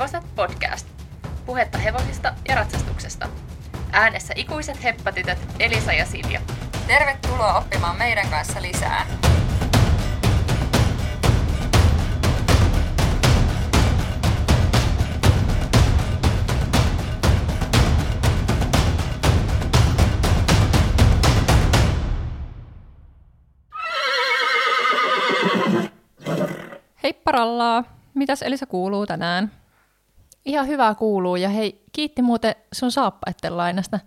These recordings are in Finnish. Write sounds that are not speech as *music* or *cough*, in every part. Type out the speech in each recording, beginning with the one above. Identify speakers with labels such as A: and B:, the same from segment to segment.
A: Hevoset podcast. Puhetta hevosista ja ratsastuksesta. Äänessä ikuiset heppatytöt Elisa ja Silja.
B: Tervetuloa oppimaan meidän kanssa lisää.
C: Heipparallaa! Mitäs Elisa kuuluu tänään?
D: Ihan hyvää kuuluu ja hei, kiitti muuten sun saappaitten lainasta.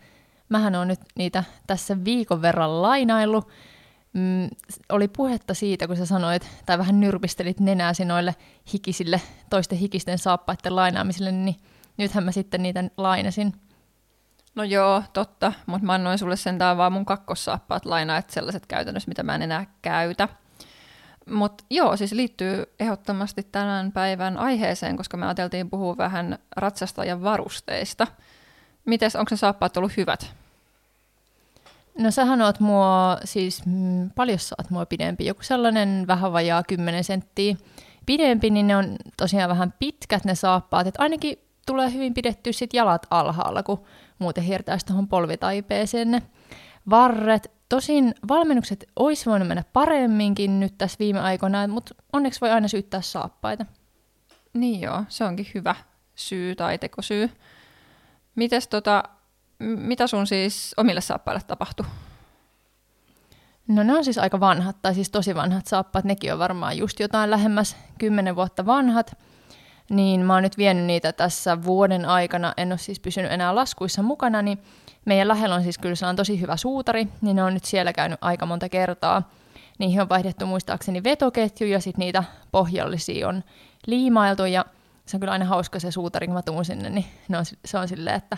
D: Mähän on nyt niitä tässä viikon verran lainaillut. Mm, oli puhetta siitä, kun sä sanoit, tai vähän nyrpistelit nenääsi noille hikisille, toisten hikisten saappaitten lainaamisille, niin nythän mä sitten niitä lainasin.
C: No joo, totta, mutta mä annoin sulle sentään vaan mun kakkossaappaat lainaa, että sellaiset käytännössä, mitä mä en enää käytä. Mutta joo, siis liittyy ehdottomasti tämän päivän aiheeseen, koska me ajateltiin puhua vähän ratsastajan varusteista. Mites, onko ne saappaat ollut hyvät?
D: No sähän oot mua, siis mm, paljon sä oot mua pidempi, joku sellainen vähän vajaa 10 senttiä pidempi, niin ne on tosiaan vähän pitkät ne saappaat, että ainakin tulee hyvin pidetty sit jalat alhaalla, kun muuten hirtäisi tuohon polvitaipeeseen ne varret. Tosin valmennukset olisi voinut mennä paremminkin nyt tässä viime aikoina, mutta onneksi voi aina syyttää saappaita.
C: Niin joo, se onkin hyvä syy tai tekosyy. Mites tota, mitä sun siis omille saappaille tapahtui?
D: No ne on siis aika vanhat, tai siis tosi vanhat saappaat, nekin on varmaan just jotain lähemmäs 10 vuotta vanhat. Niin mä oon nyt vienyt niitä tässä vuoden aikana, en ole siis pysynyt enää laskuissa mukana, niin meidän lähellä on siis kyllä sellainen tosi hyvä suutari, niin ne on nyt siellä käynyt aika monta kertaa. Niihin on vaihdettu muistaakseni vetoketju ja sitten niitä pohjallisia on liimailtu ja se on kyllä aina hauska se suutari, kun mä tuun sinne, niin on, se on silleen, että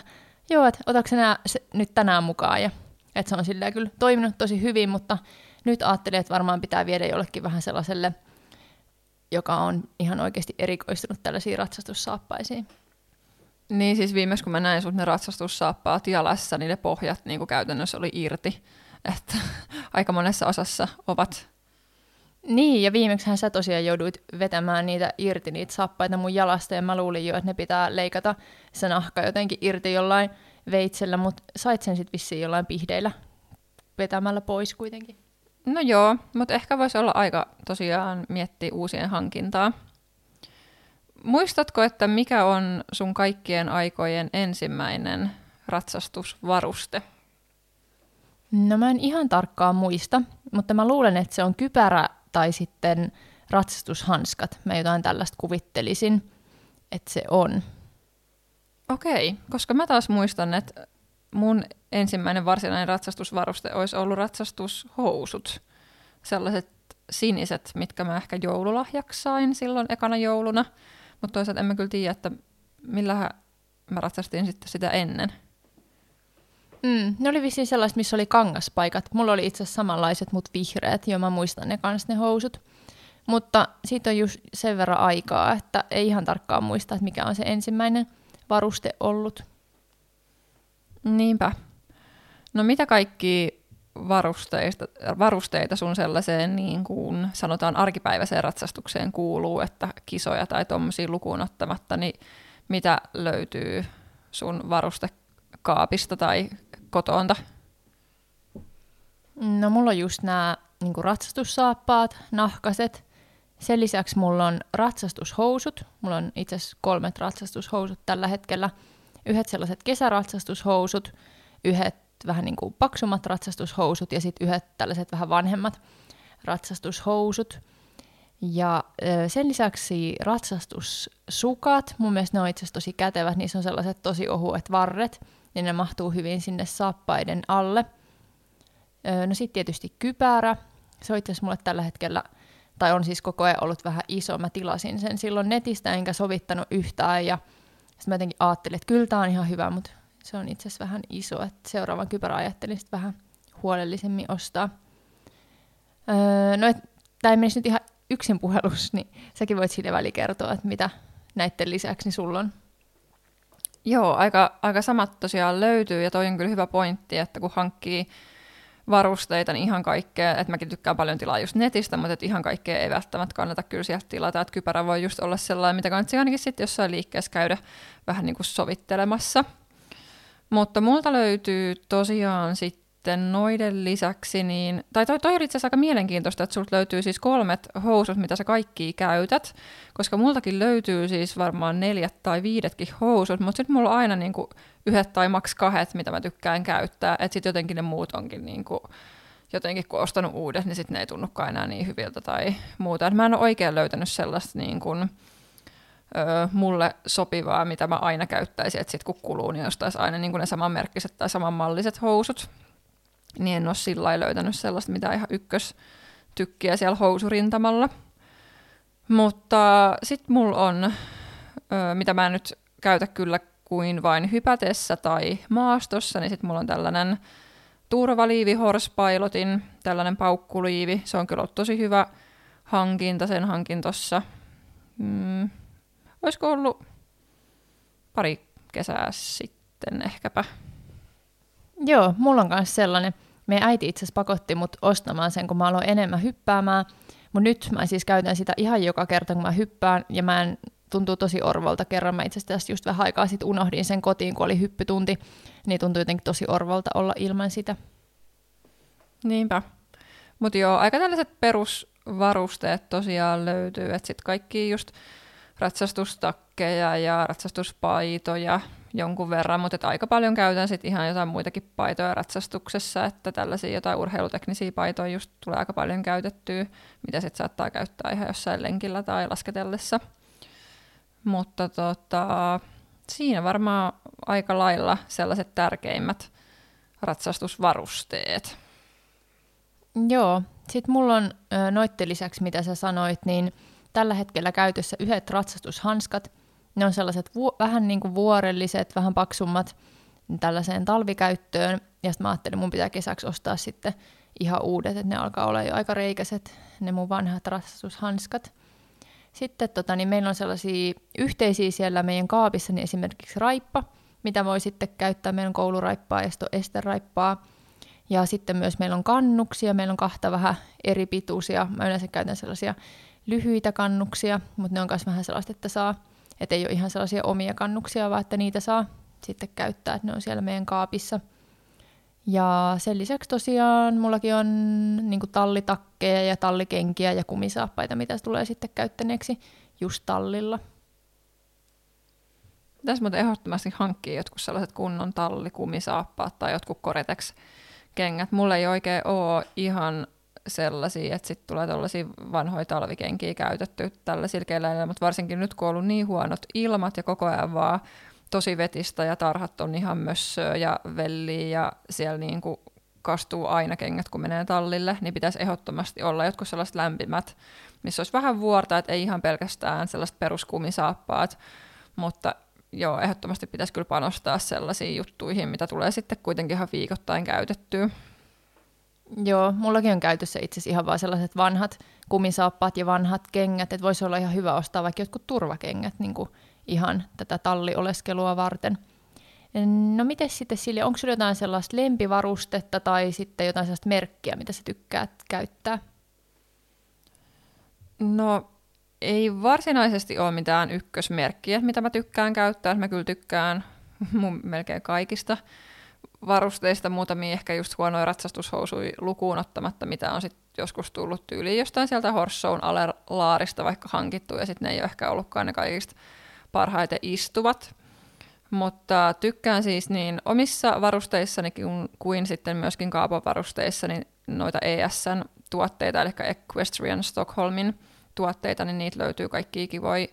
D: joo, että otatko nää nyt tänään mukaan ja että se on silleen kyllä toiminut tosi hyvin, mutta nyt ajattelin, että varmaan pitää viedä jollekin vähän sellaiselle, joka on ihan oikeasti erikoistunut tällaisiin ratsastussaappaisiin.
C: Niin siis viimeis kun mä näin sut ne ratsastussaappaat jalassa, niin ne pohjat niin kuin käytännössä oli irti. Että *laughs* aika monessa osassa ovat.
D: Niin, ja viimeksihän sä tosiaan jouduit vetämään niitä irti, niitä saappaita mun jalasta, ja mä luulin jo, että ne pitää leikata se nahka jotenkin irti jollain veitsellä, mutta sait sen sitten vissiin jollain pihdeillä vetämällä pois kuitenkin.
C: No joo, mutta ehkä voisi olla aika tosiaan miettiä uusien hankintaa. Muistatko, että mikä on sun kaikkien aikojen ensimmäinen ratsastusvaruste?
D: No mä en ihan tarkkaan muista, mutta mä luulen, että se on kypärä tai sitten ratsastushanskat. Mä jotain tällaista kuvittelisin, että se on.
C: Okei, koska mä taas muistan, että mun ensimmäinen varsinainen ratsastusvaruste olisi ollut ratsastushousut. Sellaiset siniset, mitkä mä ehkä joululahjaksi sain silloin ekana jouluna. Mutta toisaalta en mä kyllä tiedä, että millähän mä ratsastin sitten sitä ennen.
D: Mm, ne oli vissiin sellaiset, missä oli kangaspaikat. Mulla oli itse asiassa samanlaiset, mutta vihreät, jo mä muistan ne kans ne housut. Mutta siitä on just sen verran aikaa, että ei ihan tarkkaan muista, että mikä on se ensimmäinen varuste ollut.
C: Niinpä. No mitä kaikki varusteista, varusteita sun sellaiseen niin kuin sanotaan arkipäiväiseen ratsastukseen kuuluu, että kisoja tai tuommoisia lukuun ottamatta, niin mitä löytyy sun varustekaapista tai kotoonta?
D: No mulla on just nämä niin ratsastussaappaat, nahkaset. Sen lisäksi mulla on ratsastushousut. Mulla on itse asiassa kolmet ratsastushousut tällä hetkellä. Yhdet sellaiset kesäratsastushousut, yhdet vähän niin kuin paksummat ratsastushousut ja sitten yhdet tällaiset vähän vanhemmat ratsastushousut. Ja sen lisäksi ratsastussukat, mun mielestä ne on itse asiassa tosi kätevät, niissä on sellaiset tosi ohuet varret, niin ne mahtuu hyvin sinne saappaiden alle. No sitten tietysti kypärä, se on itse asiassa mulle tällä hetkellä, tai on siis koko ajan ollut vähän iso, mä tilasin sen silloin netistä enkä sovittanut yhtään ja sitten mä jotenkin ajattelin, että kyllä tämä on ihan hyvä, mutta se on itse asiassa vähän iso, että seuraavan kypärän ajattelin sitten vähän huolellisemmin ostaa. Öö, no, tämä ei menisi nyt ihan yksin puhelus, niin säkin voit sille väli kertoa, että mitä näiden lisäksi sulla on.
C: Joo, aika, aika samat tosiaan löytyy, ja toi on kyllä hyvä pointti, että kun hankkii varusteita, niin ihan kaikkea, että mäkin tykkään paljon tilaa just netistä, mutta ihan kaikkea ei välttämättä kannata kyllä sieltä tilata, että kypärä voi just olla sellainen, mitä kannattaa ainakin sitten jossain liikkeessä käydä vähän niin kuin sovittelemassa. Mutta multa löytyy tosiaan sitten noiden lisäksi, niin, tai toi, toi oli itse asiassa aika mielenkiintoista, että sulta löytyy siis kolmet housut, mitä sä kaikki käytät, koska multakin löytyy siis varmaan neljät tai viidetkin housut, mutta sitten mulla on aina niin kuin yhdet tai maks kahdet, mitä mä tykkään käyttää, että sitten jotenkin ne muut onkin niin kuin, jotenkin kun ostanut uudet, niin sitten ne ei tunnukaan enää niin hyviltä tai muuta. Et mä en ole oikein löytänyt sellaista niin kuin, mulle sopivaa, mitä mä aina käyttäisin, että sitten kun kuluu, niin ostaisi aina niin ne samanmerkkiset tai samanmalliset housut. Niin en ole sillä löytänyt sellaista, mitä ihan ykkös tykkiä siellä housurintamalla. Mutta sitten mulla on, mitä mä en nyt käytä kyllä kuin vain hypätessä tai maastossa, niin sitten mulla on tällainen turvaliivi Horspilotin, tällainen paukkuliivi. Se on kyllä ollut tosi hyvä hankinta, sen hankin tuossa. Mm, olisiko ollut pari kesää sitten ehkäpä.
D: Joo, mulla on myös sellainen. Meidän äiti itse asiassa pakotti mut ostamaan sen, kun mä aloin enemmän hyppäämään. Mutta nyt mä siis käytän sitä ihan joka kerta, kun mä hyppään, ja mä en tuntuu tosi orvolta. Kerran mä itse asiassa just vähän aikaa sitten unohdin sen kotiin, kun oli hyppytunti, niin tuntuu jotenkin tosi orvolta olla ilman sitä.
C: Niinpä. Mutta joo, aika tällaiset perusvarusteet tosiaan löytyy, että sitten kaikki just ratsastustakkeja ja ratsastuspaitoja jonkun verran, mutta aika paljon käytän sitten ihan jotain muitakin paitoja ratsastuksessa, että tällaisia jotain urheiluteknisiä paitoja just tulee aika paljon käytettyä, mitä sitten saattaa käyttää ihan jossain lenkillä tai lasketellessa. Mutta tota, siinä varmaan aika lailla sellaiset tärkeimmät ratsastusvarusteet.
D: Joo, sitten mulla on noitten lisäksi, mitä sä sanoit, niin tällä hetkellä käytössä yhdet ratsastushanskat. Ne on sellaiset vu- vähän niin kuin vuorelliset, vähän paksummat tällaiseen talvikäyttöön. Ja sitten mä ajattelin, mun pitää kesäksi ostaa sitten ihan uudet, että ne alkaa olla jo aika reikäiset, ne mun vanhat ratsastushanskat. Sitten tota, niin meillä on sellaisia yhteisiä siellä meidän kaapissa, niin esimerkiksi raippa, mitä voi sitten käyttää. Meillä on kouluraippaa ja sitten esteraippaa. Ja sitten myös meillä on kannuksia, meillä on kahta vähän eri pituisia. Mä yleensä käytän sellaisia lyhyitä kannuksia, mutta ne on myös vähän sellaista, että saa, että ei ole ihan sellaisia omia kannuksia, vaan että niitä saa sitten käyttää, että ne on siellä meidän kaapissa. Ja sen lisäksi tosiaan mullakin on niin tallitakkeja ja tallikenkiä ja kumisaappaita, mitä tulee sitten käyttäneeksi just tallilla.
C: Tässä muuten ehdottomasti hankkii jotkut sellaiset kunnon tallikumisaappaat tai jotkut Koretex kengät. Mulla ei oikein ole ihan sellaisia, että sitten tulee tällaisia vanhoja talvikenkiä käytetty tällä silkeillä, mutta varsinkin nyt kun on ollut niin huonot ilmat ja koko ajan vaan tosi vetistä ja tarhat on ihan mössöä ja velliä ja siellä niin kuin kastuu aina kengät, kun menee tallille, niin pitäisi ehdottomasti olla jotkut sellaiset lämpimät, missä olisi vähän vuorta, että ei ihan pelkästään sellaiset peruskumisaappaat, mutta joo, ehdottomasti pitäisi kyllä panostaa sellaisiin juttuihin, mitä tulee sitten kuitenkin ihan viikoittain käytettyä.
D: Joo, mullakin on käytössä itse asiassa ihan vaan sellaiset vanhat kumisaappaat ja vanhat kengät, että voisi olla ihan hyvä ostaa vaikka jotkut turvakengät niin kuin ihan tätä tallioleskelua varten. No miten sitten sille, onko sinulla jotain sellaista lempivarustetta tai sitten jotain sellaista merkkiä, mitä sä tykkäät käyttää?
C: No ei varsinaisesti ole mitään ykkösmerkkiä, mitä mä tykkään käyttää. Mä kyllä tykkään *laughs* mun melkein kaikista varusteista, muutamia ehkä just huonoja ratsastushousuja lukuun ottamatta, mitä on sitten joskus tullut tyyliin jostain sieltä Horssoun alelaarista vaikka hankittu, ja sitten ne ei ole ehkä ollutkaan ne kaikista parhaiten istuvat. Mutta tykkään siis niin omissa varusteissani kuin, kuin sitten myöskin Kaapon varusteissani noita ESN tuotteita, eli Equestrian Stockholmin tuotteita, niin niitä löytyy kaikki kivoja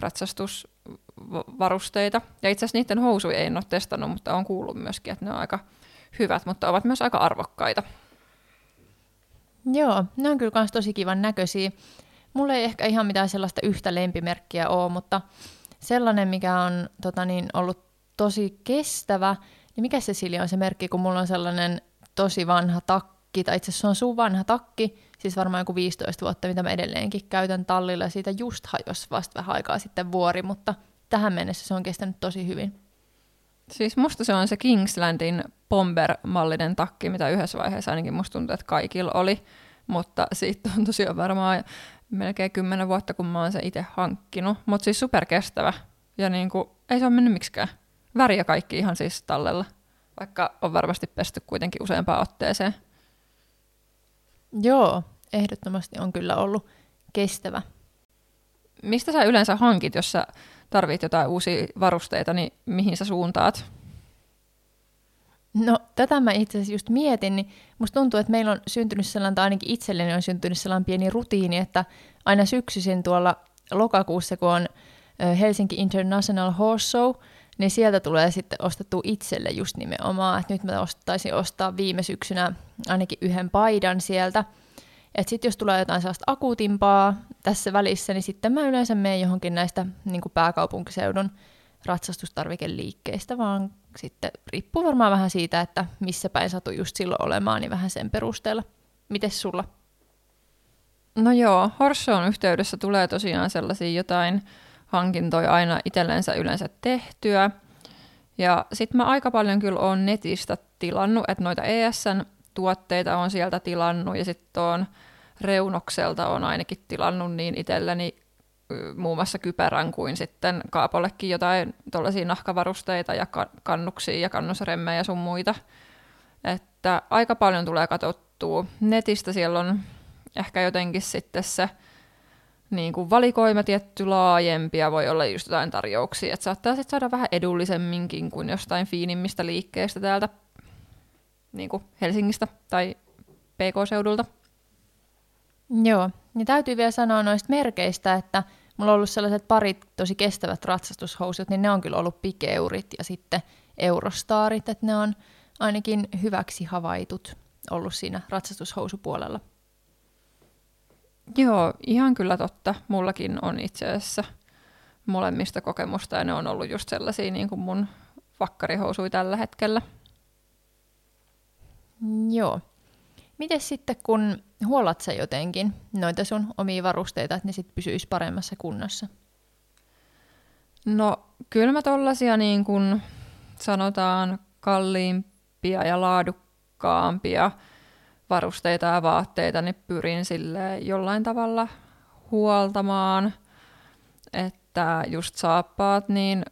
C: ratsastusvarusteita. Ja itse asiassa niiden housuja en ole testannut, mutta on kuullut myöskin, että ne on aika hyvät, mutta ovat myös aika arvokkaita.
D: Joo, ne on kyllä myös tosi kivan näköisiä. Mulla ei ehkä ihan mitään sellaista yhtä lempimerkkiä ole, mutta sellainen, mikä on tota niin, ollut tosi kestävä, niin mikä se Silja on se merkki, kun mulla on sellainen tosi vanha takki, tai itse asiassa se on sun vanha takki, siis varmaan joku 15 vuotta, mitä mä edelleenkin käytän tallilla, siitä just hajos vasta vähän aikaa sitten vuori, mutta tähän mennessä se on kestänyt tosi hyvin.
C: Siis musta se on se Kingslandin Bomber-mallinen takki, mitä yhdessä vaiheessa ainakin musta tuntuu, että kaikilla oli, mutta siitä on tosiaan varmaan melkein kymmenen vuotta, kun mä oon se itse hankkinut, mutta siis superkestävä ja niin kuin, ei se ole mennyt miksikään. Väriä kaikki ihan siis tallella, vaikka on varmasti pesty kuitenkin useampaan otteeseen.
D: Joo, ehdottomasti on kyllä ollut kestävä.
C: Mistä sä yleensä hankit, jos sä tarvit jotain uusia varusteita, niin mihin sä suuntaat?
D: No tätä mä itse asiassa just mietin, niin musta tuntuu, että meillä on syntynyt sellainen, tai ainakin itselleni on syntynyt sellainen pieni rutiini, että aina syksyisin tuolla lokakuussa, kun on Helsinki International Horse Show, niin sieltä tulee sitten ostettu itselle just nimenomaan, että nyt mä ostaisin ostaa viime syksynä ainakin yhden paidan sieltä, että sitten jos tulee jotain sellaista akuutimpaa tässä välissä, niin sitten mä yleensä menen johonkin näistä niin pääkaupunkiseudun ratsastustarvikeliikkeistä, vaan sitten riippuu varmaan vähän siitä, että missä päin satu just silloin olemaan, niin vähän sen perusteella. Mites sulla?
C: No joo, Horshown yhteydessä tulee tosiaan sellaisia jotain hankintoja aina itsellensä yleensä tehtyä. Ja sitten mä aika paljon kyllä on netistä tilannut, että noita ESN tuotteita on sieltä tilannut ja sitten on Reunokselta on ainakin tilannut niin itselleni muun muassa kypärän kuin sitten Kaapollekin jotain tuollaisia nahkavarusteita ja kannuksia ja kannusremmejä ja sun muita. Että aika paljon tulee katsottua netistä, siellä on ehkä jotenkin sitten se niin kuin valikoima tietty laajempia, voi olla just jotain tarjouksia, että saattaa sitten saada vähän edullisemminkin kuin jostain fiinimmistä liikkeestä täältä niin kuin Helsingistä tai PK-seudulta.
D: Joo, niin täytyy vielä sanoa noista merkeistä, että mulla on ollut sellaiset parit tosi kestävät ratsastushousut, niin ne on kyllä ollut pikeurit ja sitten eurostarit, että ne on ainakin hyväksi havaitut ollut siinä ratsastushousupuolella.
C: Joo, ihan kyllä totta. Mullakin on itse asiassa molemmista kokemusta ja ne on ollut just sellaisia niin kuin mun vakkarihousui tällä hetkellä.
D: Joo. Miten sitten, kun huolat sä jotenkin noita sun omia varusteita, että ne sitten pysyisi paremmassa kunnossa?
C: No, kyllä mä tollasia niin kuin sanotaan kalliimpia ja laadukkaampia varusteita ja vaatteita, niin pyrin sille jollain tavalla huoltamaan, että just saappaat, niin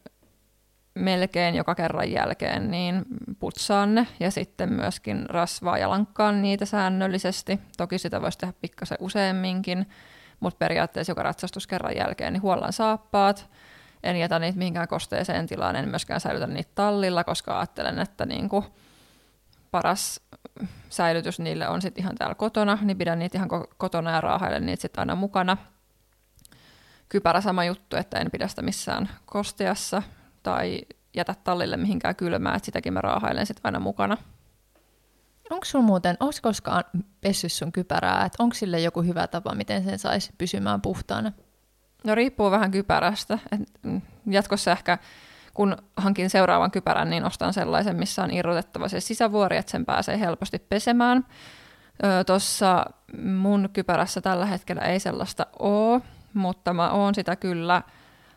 C: melkein joka kerran jälkeen niin putsaan ne ja sitten myöskin rasvaa ja lankkaan niitä säännöllisesti. Toki sitä voisi tehdä pikkasen useamminkin, mutta periaatteessa joka ratsastuskerran jälkeen niin huollan saappaat. En jätä niitä mihinkään kosteeseen tilaan, en myöskään säilytä niitä tallilla, koska ajattelen, että niin kuin paras säilytys niille on sitten ihan täällä kotona, niin pidän niitä ihan kotona ja raahailen niitä sitten aina mukana. Kypärä sama juttu, että en pidä sitä missään kosteassa tai jätä tallille mihinkään kylmää, että sitäkin mä raahailen sitten aina mukana.
D: Onko sun muuten, onko koskaan pessy sun kypärää, että onko sille joku hyvä tapa, miten sen saisi pysymään puhtaana?
C: No riippuu vähän kypärästä. Et mm, jatkossa ehkä kun hankin seuraavan kypärän, niin ostan sellaisen, missä on irrotettava se sisävuori, että sen pääsee helposti pesemään. Tuossa mun kypärässä tällä hetkellä ei sellaista ole, mutta mä oon sitä kyllä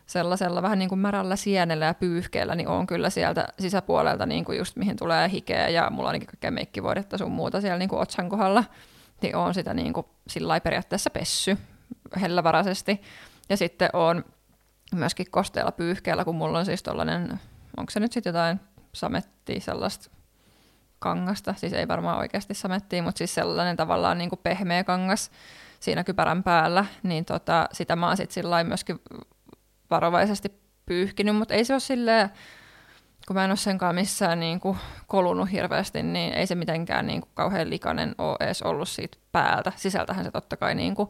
C: sellaisella vähän niin kuin märällä sienellä ja pyyhkeellä, niin on kyllä sieltä sisäpuolelta niin kuin just mihin tulee hikeä ja mulla on niin kaikkea meikkivuodetta sun muuta siellä niin kuin otsan kohdalla, niin on sitä niin kuin sillä periaatteessa pessy hellävaraisesti. Ja sitten on myöskin kosteella pyyhkeellä, kun mulla on siis tollainen, onko se nyt sitten jotain samettia sellaista kangasta, siis ei varmaan oikeasti samettia, mutta siis sellainen tavallaan niin kuin pehmeä kangas siinä kypärän päällä, niin tota, sitä mä oon sitten sillä myöskin varovaisesti pyyhkinyt, mutta ei se ole silleen, kun mä en ole senkaan missään niin kuin kolunut hirveästi, niin ei se mitenkään niin kuin kauhean likainen ole edes ollut siitä päältä. Sisältähän se totta kai niin kuin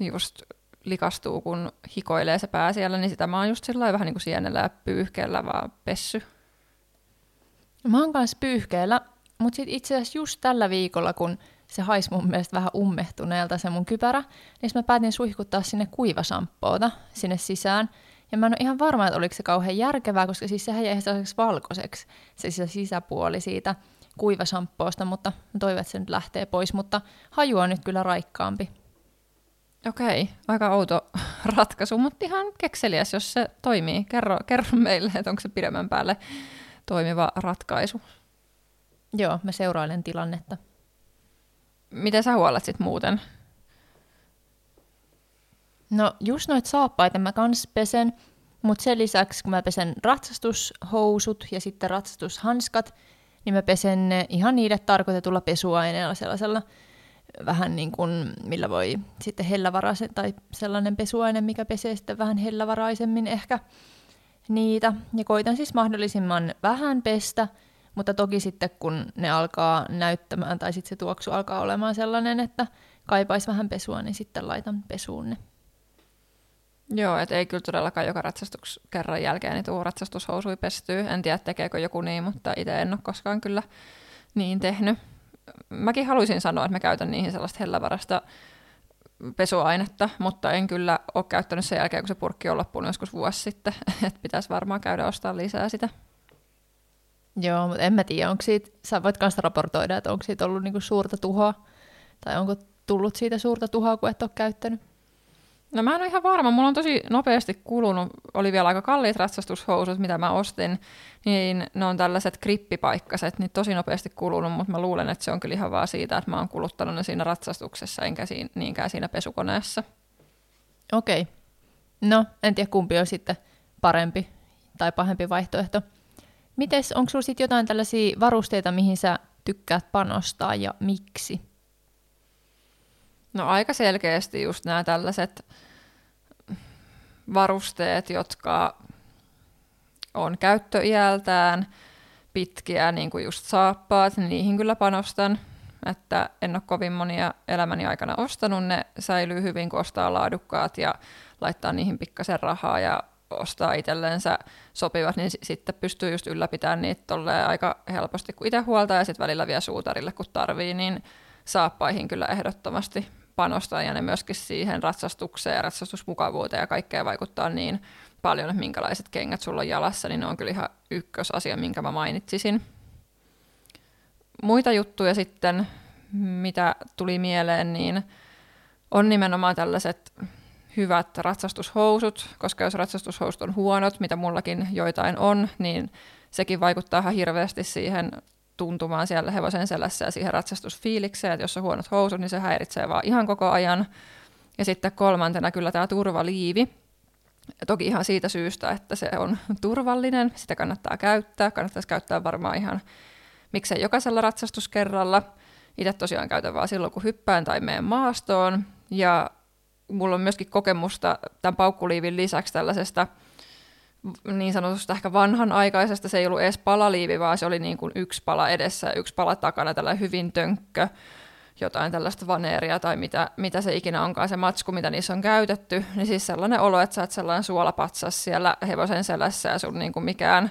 C: just likastuu, kun hikoilee se pää siellä, niin sitä mä oon just sillä vähän niin kuin sienellä ja pyyhkeellä vaan pessy.
D: Mä oon kanssa pyyhkeellä, mutta sitten itse asiassa just tällä viikolla, kun se haisi mun mielestä vähän ummehtuneelta se mun kypärä, niin mä päätin suihkuttaa sinne kuivasamppoota sinne sisään. Ja mä en ole ihan varma, että oliko se kauhean järkevää, koska siis sehän jäi sellaiseksi valkoiseksi, se sisäpuoli siitä kuivasamppoosta, mutta toivon, että se nyt lähtee pois, mutta haju on nyt kyllä raikkaampi.
C: Okei, aika outo *laughs* ratkaisu, mutta ihan kekseliäs, jos se toimii. Kerro, kerro meille, että onko se pidemmän päälle toimiva ratkaisu.
D: Joo, mä seurailen tilannetta.
C: Miten sä huolet sit muuten?
D: No just noit saappaita mä kans pesen, mutta sen lisäksi kun mä pesen ratsastushousut ja sitten ratsastushanskat, niin mä pesen ne ihan niille tarkoitetulla pesuaineella sellaisella vähän niin kuin, millä voi sitten hellävaraisen, tai sellainen pesuaine, mikä pesee sitten vähän hellävaraisemmin ehkä niitä. Ja koitan siis mahdollisimman vähän pestä, mutta toki sitten kun ne alkaa näyttämään, tai sitten se tuoksu alkaa olemaan sellainen, että kaipaisi vähän pesua, niin sitten laitan pesuun ne.
C: Joo, et ei kyllä todellakaan joka kerran jälkeen niin tuu ratsastushousui pestyy. En tiedä, tekeekö joku niin, mutta itse en ole koskaan kyllä niin tehnyt. Mäkin haluaisin sanoa, että mä käytän niihin sellaista hellävarasta pesuainetta, mutta en kyllä ole käyttänyt sen jälkeen, kun se purkki on loppunut joskus vuosi sitten. *laughs* että pitäisi varmaan käydä ostaa lisää sitä.
D: Joo, mutta en mä tiedä, onko siitä, sä voit kanssa raportoida, että onko siitä ollut niinku suurta tuhoa, tai onko tullut siitä suurta tuhoa, kun et ole käyttänyt.
C: No mä en ole ihan varma, mulla on tosi nopeasti kulunut, oli vielä aika kalliit ratsastushousut, mitä mä ostin, niin ne on tällaiset grippipaikkaset, niin tosi nopeasti kulunut, mutta mä luulen, että se on kyllä ihan vaan siitä, että mä oon kuluttanut ne siinä ratsastuksessa, enkä siinä, niinkään siinä pesukoneessa.
D: Okei. Okay. No, en tiedä kumpi on sitten parempi tai pahempi vaihtoehto. Mites, onko sulla sitten jotain tällaisia varusteita, mihin sä tykkäät panostaa ja miksi?
C: No aika selkeästi just nämä tällaiset varusteet, jotka on käyttöiältään pitkiä, niin kuin just saappaat, niin niihin kyllä panostan. Että en ole kovin monia elämäni aikana ostanut, ne säilyy hyvin, kun ostaa laadukkaat ja laittaa niihin pikkasen rahaa ja ostaa itsellensä sopivat, niin sitten pystyy just ylläpitämään niitä aika helposti, kun itse huoltaa ja sitten välillä vielä suutarille, kun tarvii, niin saappaihin kyllä ehdottomasti panostaa ja ne myöskin siihen ratsastukseen ja ratsastusmukavuuteen ja kaikkea vaikuttaa niin paljon, että minkälaiset kengät sulla on jalassa, niin ne on kyllä ihan ykkösasia, minkä mä mainitsisin. Muita juttuja sitten, mitä tuli mieleen, niin on nimenomaan tällaiset hyvät ratsastushousut, koska jos ratsastushousut on huonot, mitä mullakin joitain on, niin sekin vaikuttaa ihan hirveästi siihen tuntumaan siellä hevosen selässä ja siihen ratsastusfiilikseen, että jos on huonot housut, niin se häiritsee vaan ihan koko ajan. Ja sitten kolmantena kyllä tämä turvaliivi. Ja toki ihan siitä syystä, että se on turvallinen, sitä kannattaa käyttää. Kannattaisi käyttää varmaan ihan miksei jokaisella ratsastuskerralla. Itse tosiaan käytän vaan silloin, kun hyppään tai menen maastoon. Ja mulla on myöskin kokemusta tämän paukkuliivin lisäksi tällaisesta niin sanotusta ehkä vanhanaikaisesta, se ei ollut edes palaliivi, vaan se oli niin kuin yksi pala edessä ja yksi pala takana, tällainen hyvin tönkkö, jotain tällaista vaneeria tai mitä, mitä se ikinä onkaan se matsku, mitä niissä on käytetty, niin siis sellainen olo, että sä oot sellainen suolapatsas siellä hevosen selässä ja sun niin kuin mikään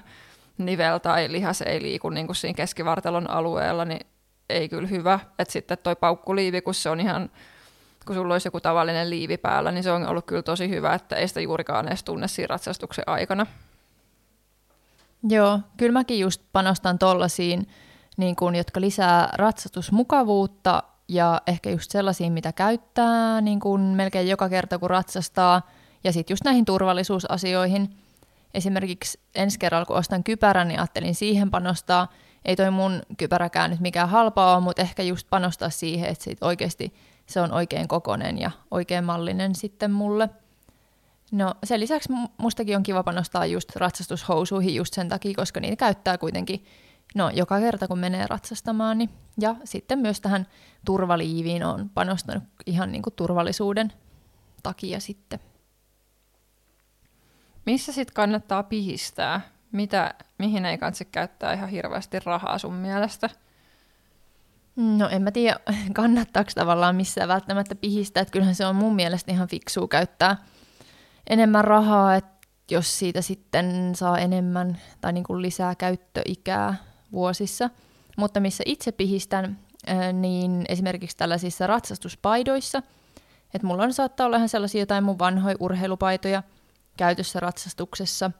C: nivel tai lihas ei liiku niin kuin siinä keskivartalon alueella, niin ei kyllä hyvä. Että sitten toi paukkuliivi, kun se on ihan kun sulla olisi joku tavallinen liivi päällä, niin se on ollut kyllä tosi hyvä, että ei sitä juurikaan edes tunne siinä ratsastuksen aikana.
D: Joo, kyllä mäkin just panostan tollasiin, niin kun, jotka lisää ratsastusmukavuutta ja ehkä just sellaisiin, mitä käyttää niin kun melkein joka kerta, kun ratsastaa. Ja sitten just näihin turvallisuusasioihin. Esimerkiksi ensi kerralla, kun ostan kypärän, niin ajattelin siihen panostaa. Ei toi mun kypäräkään nyt mikään halpaa ole, mutta ehkä just panostaa siihen, että sit oikeasti se on oikein kokonen ja oikein mallinen sitten mulle. No sen lisäksi mustakin on kiva panostaa just ratsastushousuihin just sen takia, koska niitä käyttää kuitenkin no, joka kerta, kun menee ratsastamaan. Niin. Ja sitten myös tähän turvaliiviin on panostanut ihan niin kuin turvallisuuden takia sitten.
C: Missä sitten kannattaa pihistää? Mitä, mihin ei kannata käyttää ihan hirveästi rahaa sun mielestä?
D: No en mä tiedä, *laughs* kannattaako tavallaan missään välttämättä pihistää, että kyllähän se on mun mielestä ihan fiksua käyttää enemmän rahaa, että jos siitä sitten saa enemmän tai niin kuin lisää käyttöikää vuosissa. Mutta missä itse pihistän, niin esimerkiksi tällaisissa ratsastuspaidoissa, että mulla on saattaa olla ihan sellaisia jotain mun vanhoja urheilupaitoja käytössä ratsastuksessa.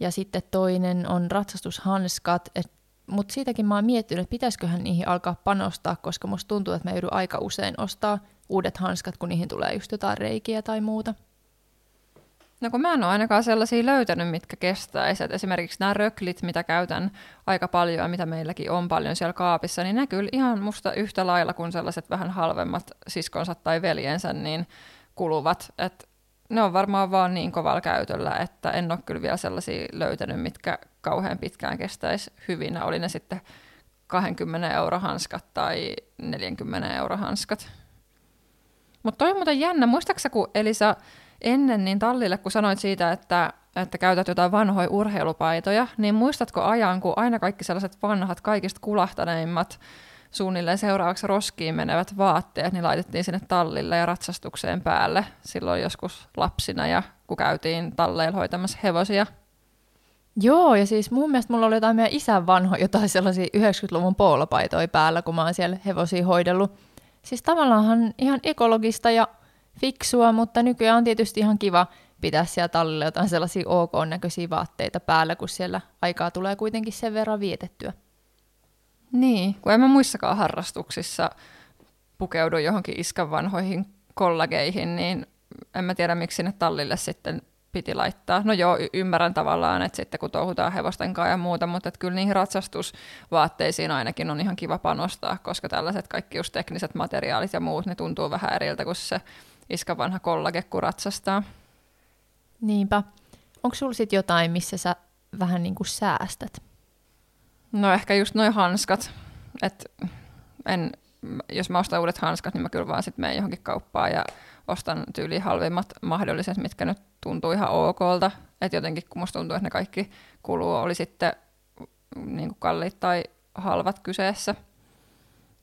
D: Ja sitten toinen on ratsastushanskat, että mutta siitäkin mä oon miettinyt, että pitäisiköhän niihin alkaa panostaa, koska musta tuntuu, että mä joudun aika usein ostaa uudet hanskat, kun niihin tulee just jotain reikiä tai muuta.
C: No kun mä en ole ainakaan sellaisia löytänyt, mitkä kestäisi. Et esimerkiksi nämä röklit, mitä käytän aika paljon ja mitä meilläkin on paljon siellä kaapissa, niin ne kyllä ihan musta yhtä lailla kuin sellaiset vähän halvemmat siskonsa tai veljensä, niin kuluvat. Et ne on varmaan vaan niin kovalla käytöllä, että en ole kyllä vielä sellaisia löytänyt, mitkä kauhean pitkään kestäisi hyvin. Oli ne sitten 20 euro hanskat tai 40 euro hanskat. Mutta toi on muuten jännä. Muistaaksä, kun Elisa ennen niin tallille, kun sanoit siitä, että, että käytät jotain vanhoja urheilupaitoja, niin muistatko ajan, kun aina kaikki sellaiset vanhat, kaikista kulahtaneimmat, suunnilleen seuraavaksi roskiin menevät vaatteet, niin laitettiin sinne tallille ja ratsastukseen päälle silloin joskus lapsina ja kun käytiin talleilla hoitamassa hevosia.
D: Joo, ja siis mun mielestä mulla oli jotain meidän isän vanho, jotain sellaisia 90-luvun poolopaitoja päällä, kun mä oon siellä hevosia hoidellut. Siis tavallaan ihan ekologista ja fiksua, mutta nykyään on tietysti ihan kiva pitää siellä tallilla jotain sellaisia ok-näköisiä vaatteita päällä, kun siellä aikaa tulee kuitenkin sen verran vietettyä.
C: Niin, kun en mä muissakaan harrastuksissa pukeudu johonkin iskan vanhoihin kollageihin, niin en mä tiedä, miksi sinne tallille sitten piti laittaa. No joo, y- ymmärrän tavallaan, että sitten kun touhutaan hevosten kanssa ja muuta, mutta että kyllä niihin ratsastusvaatteisiin ainakin on ihan kiva panostaa, koska tällaiset kaikki just tekniset materiaalit ja muut, ne tuntuu vähän eriltä kuin se iska vanha kollage, kun ratsastaa.
D: Niinpä. Onko sulla sitten jotain, missä sä vähän niin kuin säästät?
C: No ehkä just noin hanskat. Et en, jos mä ostan uudet hanskat, niin mä kyllä vaan sitten menen johonkin kauppaan ja ostan tyyliin halvimmat mahdolliset, mitkä nyt tuntuu ihan okolta. Että jotenkin kun musta tuntuu, että ne kaikki kuluu, oli sitten niin kuin kalliit tai halvat kyseessä.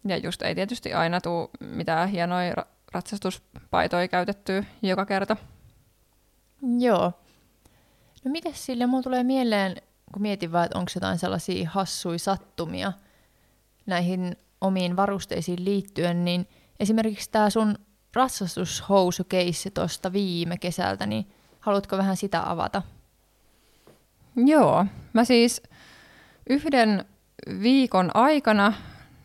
C: Ja just ei tietysti aina tule mitään hienoja ratsastuspaitoja käytettyä joka kerta.
D: Joo. No miten sille, mulla tulee mieleen, kun mietin vaan, että onko jotain sellaisia hassui sattumia näihin omiin varusteisiin liittyen, niin esimerkiksi tämä sun ratsastushousukeissä tuosta viime kesältä, niin haluatko vähän sitä avata?
C: Joo, mä siis yhden viikon aikana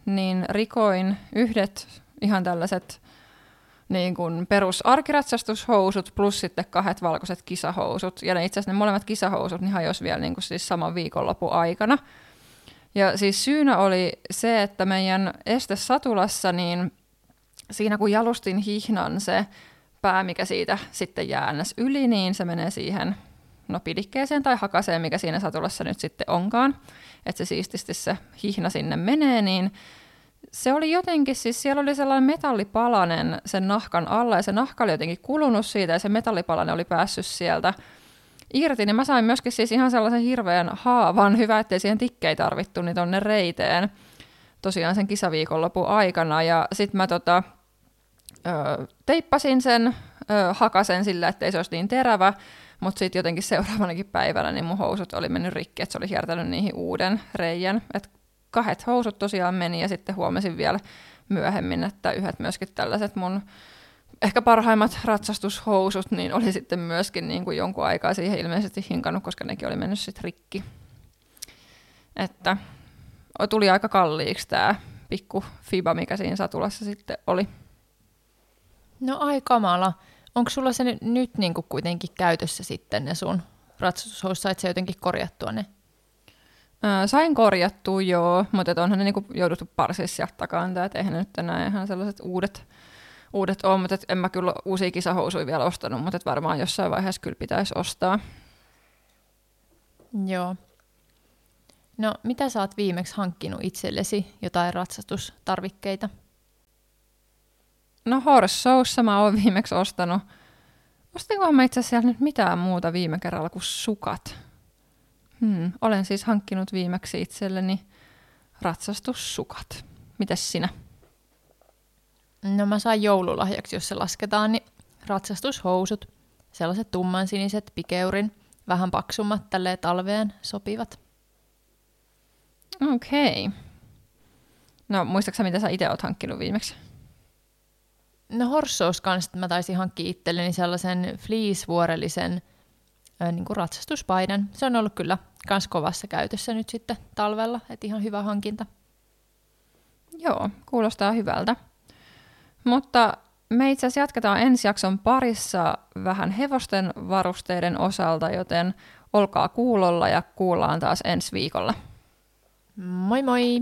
C: niin rikoin yhdet ihan tällaiset niin kuin perusarkiratsastushousut plus sitten kahdet valkoiset kisahousut. Ja ne itse asiassa ne molemmat kisahousut niin hajosi vielä niin kuin siis saman viikonlopun aikana. Ja siis syynä oli se, että meidän estesatulassa, niin siinä kun jalustin hihnan se pää, mikä siitä sitten jää yli, niin se menee siihen no pidikkeeseen tai hakaseen, mikä siinä satulassa nyt sitten onkaan. Että se siististi se hihna sinne menee, niin se oli jotenkin, siis siellä oli sellainen metallipalanen sen nahkan alla ja se nahka oli jotenkin kulunut siitä ja se metallipalanen oli päässyt sieltä irti, niin mä sain myöskin siis ihan sellaisen hirveän haavan, hyvä ettei siihen tikkei tarvittu, niin tonne reiteen tosiaan sen kisaviikonlopun aikana. Ja sitten mä tota, ö, teippasin sen, ö, hakasen sillä, ettei se olisi niin terävä, mutta sitten jotenkin seuraavanakin päivänä niin mun housut oli mennyt rikki, että se oli hiertänyt niihin uuden reijän. Et kahdet housut tosiaan meni ja sitten huomasin vielä myöhemmin, että yhdet myöskin tällaiset mun ehkä parhaimmat ratsastushousut, niin oli sitten myöskin niin kuin jonkun aikaa siihen ilmeisesti hinkannut, koska nekin oli mennyt sitten rikki. Että tuli aika kalliiksi tämä pikku fiba, mikä siinä satulassa sitten oli.
D: No ai kamala. Onko sulla se nyt, nyt niin kuin kuitenkin käytössä sitten ne sun ratsastushousut, sait se jotenkin korjattua ne?
C: Sain korjattua joo, mutta onhan ne niinku jouduttu parsissa sieltä takaa, että eihän ne nyt enää ihan sellaiset uudet, uudet ole, mutta en mä kyllä uusia kisahousuja vielä ostanut, mutta varmaan jossain vaiheessa kyllä pitäisi ostaa.
D: Joo. No, mitä sä oot viimeksi hankkinut itsellesi jotain ratsastustarvikkeita?
C: No Horsoussa mä oon viimeksi ostanut. Ostinkohan mä itse asiassa nyt mitään muuta viime kerralla kuin sukat? Hmm, olen siis hankkinut viimeksi itselleni ratsastussukat. Mites sinä?
D: No mä sain joululahjaksi, jos se lasketaan, niin ratsastushousut. Sellaiset tummansiniset pikeurin, vähän paksummat tälleen talveen sopivat.
C: Okei. Okay. No muistaaksä, mitä sä itse oot hankkinut viimeksi?
D: No Horsous kanssa mä taisin hankkia itselleni sellaisen fleecevuorellisen niin kuin ratsastuspaidan. Se on ollut kyllä kans kovassa käytössä nyt sitten talvella, että ihan hyvä hankinta.
C: Joo, kuulostaa hyvältä. Mutta me itse asiassa jatketaan ensi jakson parissa vähän hevosten varusteiden osalta, joten olkaa kuulolla ja kuullaan taas ensi viikolla.
D: Moi moi!